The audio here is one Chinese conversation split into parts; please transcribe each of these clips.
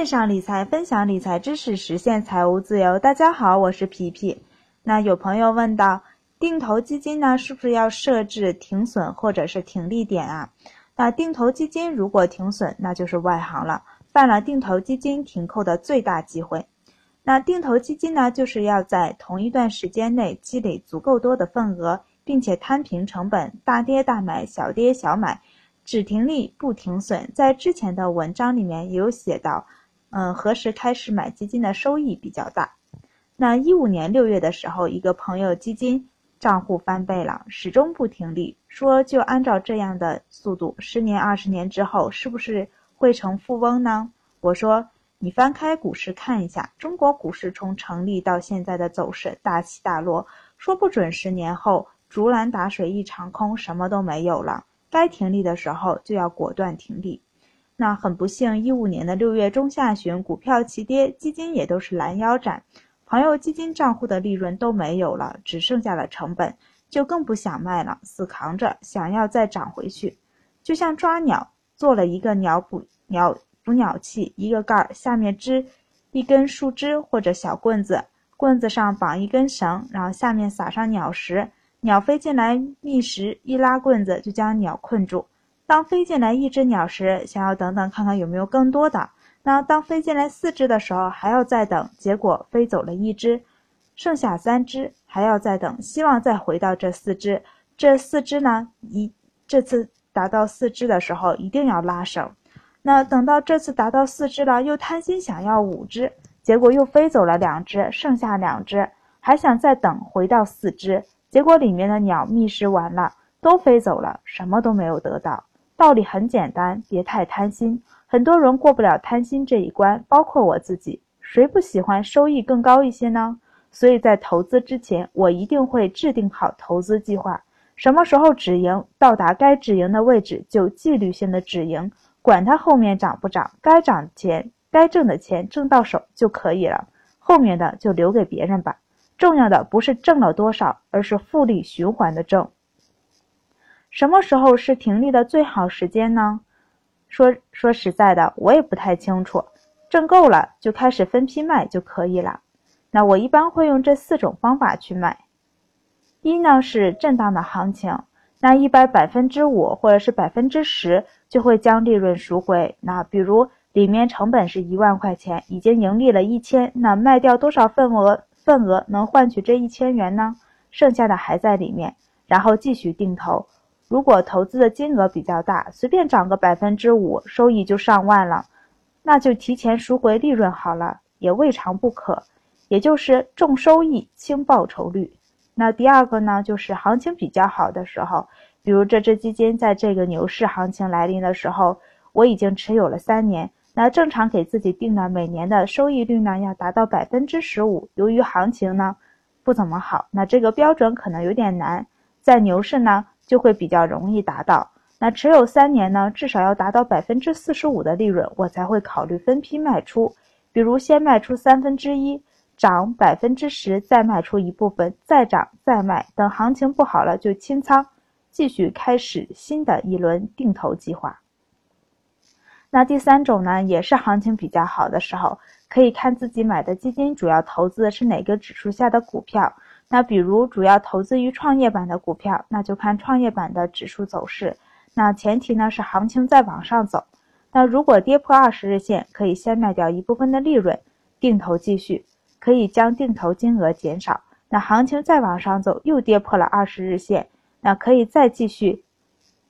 线上理财，分享理财知识，实现财务自由。大家好，我是皮皮。那有朋友问到，定投基金呢，是不是要设置停损或者是停利点啊？那定投基金如果停损，那就是外行了，犯了定投基金停扣的最大忌讳。那定投基金呢，就是要在同一段时间内积累足够多的份额，并且摊平成本，大跌大买，小跌小买，只停利不停损。在之前的文章里面有写到，嗯，何时开始买基金的收益比较大？那一五年六月的时候，一个朋友基金账户翻倍了，始终不停利，说就按照这样的速度，十年二十年之后，是不是会成富翁呢？我说。你翻开股市看一下，中国股市从成立到现在的走势大起大落，说不准十年后竹篮打水一场空，什么都没有了。该停利的时候就要果断停利。那很不幸，一五年的六月中下旬，股票齐跌，基金也都是拦腰斩，朋友基金账户的利润都没有了，只剩下了成本，就更不想卖了，死扛着，想要再涨回去，就像抓鸟，做了一个鸟捕鸟。捕鸟器，一个盖儿，下面支一根树枝或者小棍子，棍子上绑一根绳，然后下面撒上鸟食。鸟飞进来觅食，一拉棍子就将鸟困住。当飞进来一只鸟时，想要等等看看有没有更多的。那当飞进来四只的时候，还要再等。结果飞走了一只，剩下三只，还要再等，希望再回到这四只。这四只呢，一这次达到四只的时候，一定要拉绳。那等到这次达到四只了，又贪心想要五只，结果又飞走了两只，剩下两只，还想再等回到四只，结果里面的鸟觅食完了，都飞走了，什么都没有得到。道理很简单，别太贪心。很多人过不了贪心这一关，包括我自己，谁不喜欢收益更高一些呢？所以在投资之前，我一定会制定好投资计划，什么时候止盈，到达该止盈的位置就纪律性的止盈。管它后面涨不涨，该涨钱、该挣的钱挣到手就可以了，后面的就留给别人吧。重要的不是挣了多少，而是复利循环的挣。什么时候是停利的最好时间呢？说说实在的，我也不太清楚。挣够了就开始分批卖就可以了。那我一般会用这四种方法去卖。一呢是震荡的行情。那一般百分之五或者是百分之十就会将利润赎回。那比如里面成本是一万块钱，已经盈利了一千，那卖掉多少份额？份额能换取这一千元呢？剩下的还在里面，然后继续定投。如果投资的金额比较大，随便涨个百分之五，收益就上万了，那就提前赎回利润好了，也未尝不可。也就是重收益轻报酬率。那第二个呢，就是行情比较好的时候，比如这只基金在这个牛市行情来临的时候，我已经持有了三年，那正常给自己定的每年的收益率呢，要达到百分之十五。由于行情呢不怎么好，那这个标准可能有点难，在牛市呢就会比较容易达到。那持有三年呢，至少要达到百分之四十五的利润，我才会考虑分批卖出，比如先卖出三分之一。涨百分之十，再卖出一部分，再涨再卖，等行情不好了就清仓，继续开始新的一轮定投计划。那第三种呢，也是行情比较好的时候，可以看自己买的基金主要投资的是哪个指数下的股票。那比如主要投资于创业板的股票，那就看创业板的指数走势。那前提呢是行情在往上走。那如果跌破二十日线，可以先卖掉一部分的利润，定投继续。可以将定投金额减少，那行情再往上走，又跌破了二十日线，那可以再继续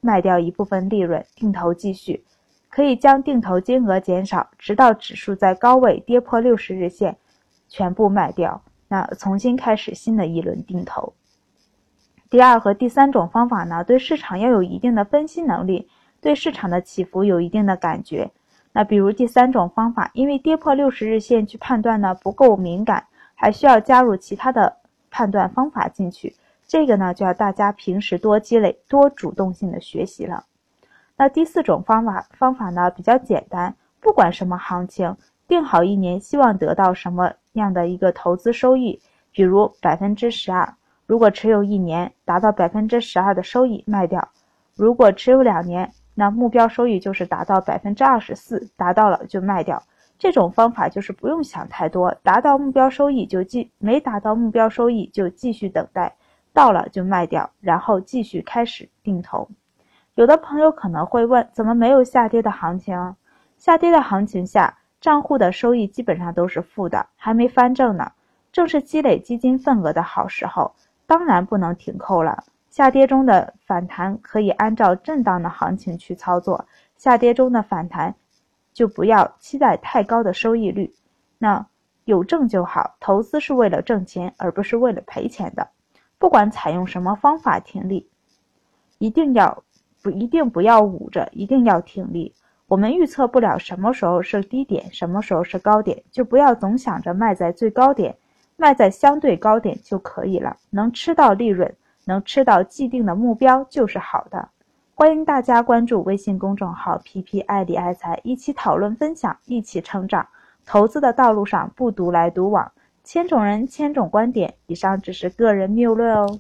卖掉一部分利润，定投继续，可以将定投金额减少，直到指数在高位跌破六十日线，全部卖掉，那重新开始新的一轮定投。第二和第三种方法呢，对市场要有一定的分析能力，对市场的起伏有一定的感觉。那比如第三种方法，因为跌破六十日线去判断呢不够敏感，还需要加入其他的判断方法进去。这个呢就要大家平时多积累，多主动性的学习了。那第四种方法方法呢比较简单，不管什么行情，定好一年希望得到什么样的一个投资收益，比如百分之十二，如果持有一年达到百分之十二的收益卖掉，如果持有两年。那目标收益就是达到百分之二十四，达到了就卖掉，这种方法就是不用想太多，达到目标收益就继没达到目标收益就继续等待，到了就卖掉，然后继续开始定投。有的朋友可能会问，怎么没有下跌的行情？下跌的行情下，账户的收益基本上都是负的，还没翻正呢，正是积累基金份额的好时候，当然不能停扣了。下跌中的反弹可以按照震荡的行情去操作，下跌中的反弹。就不要期待太高的收益率，那有挣就好。投资是为了挣钱，而不是为了赔钱的。不管采用什么方法停利，一定要不一定不要捂着，一定要停利。我们预测不了什么时候是低点，什么时候是高点，就不要总想着卖在最高点，卖在相对高点就可以了。能吃到利润，能吃到既定的目标就是好的。欢迎大家关注微信公众号“皮皮爱理爱财”，一起讨论分享，一起成长。投资的道路上不独来独往，千种人，千种观点。以上只是个人谬论哦。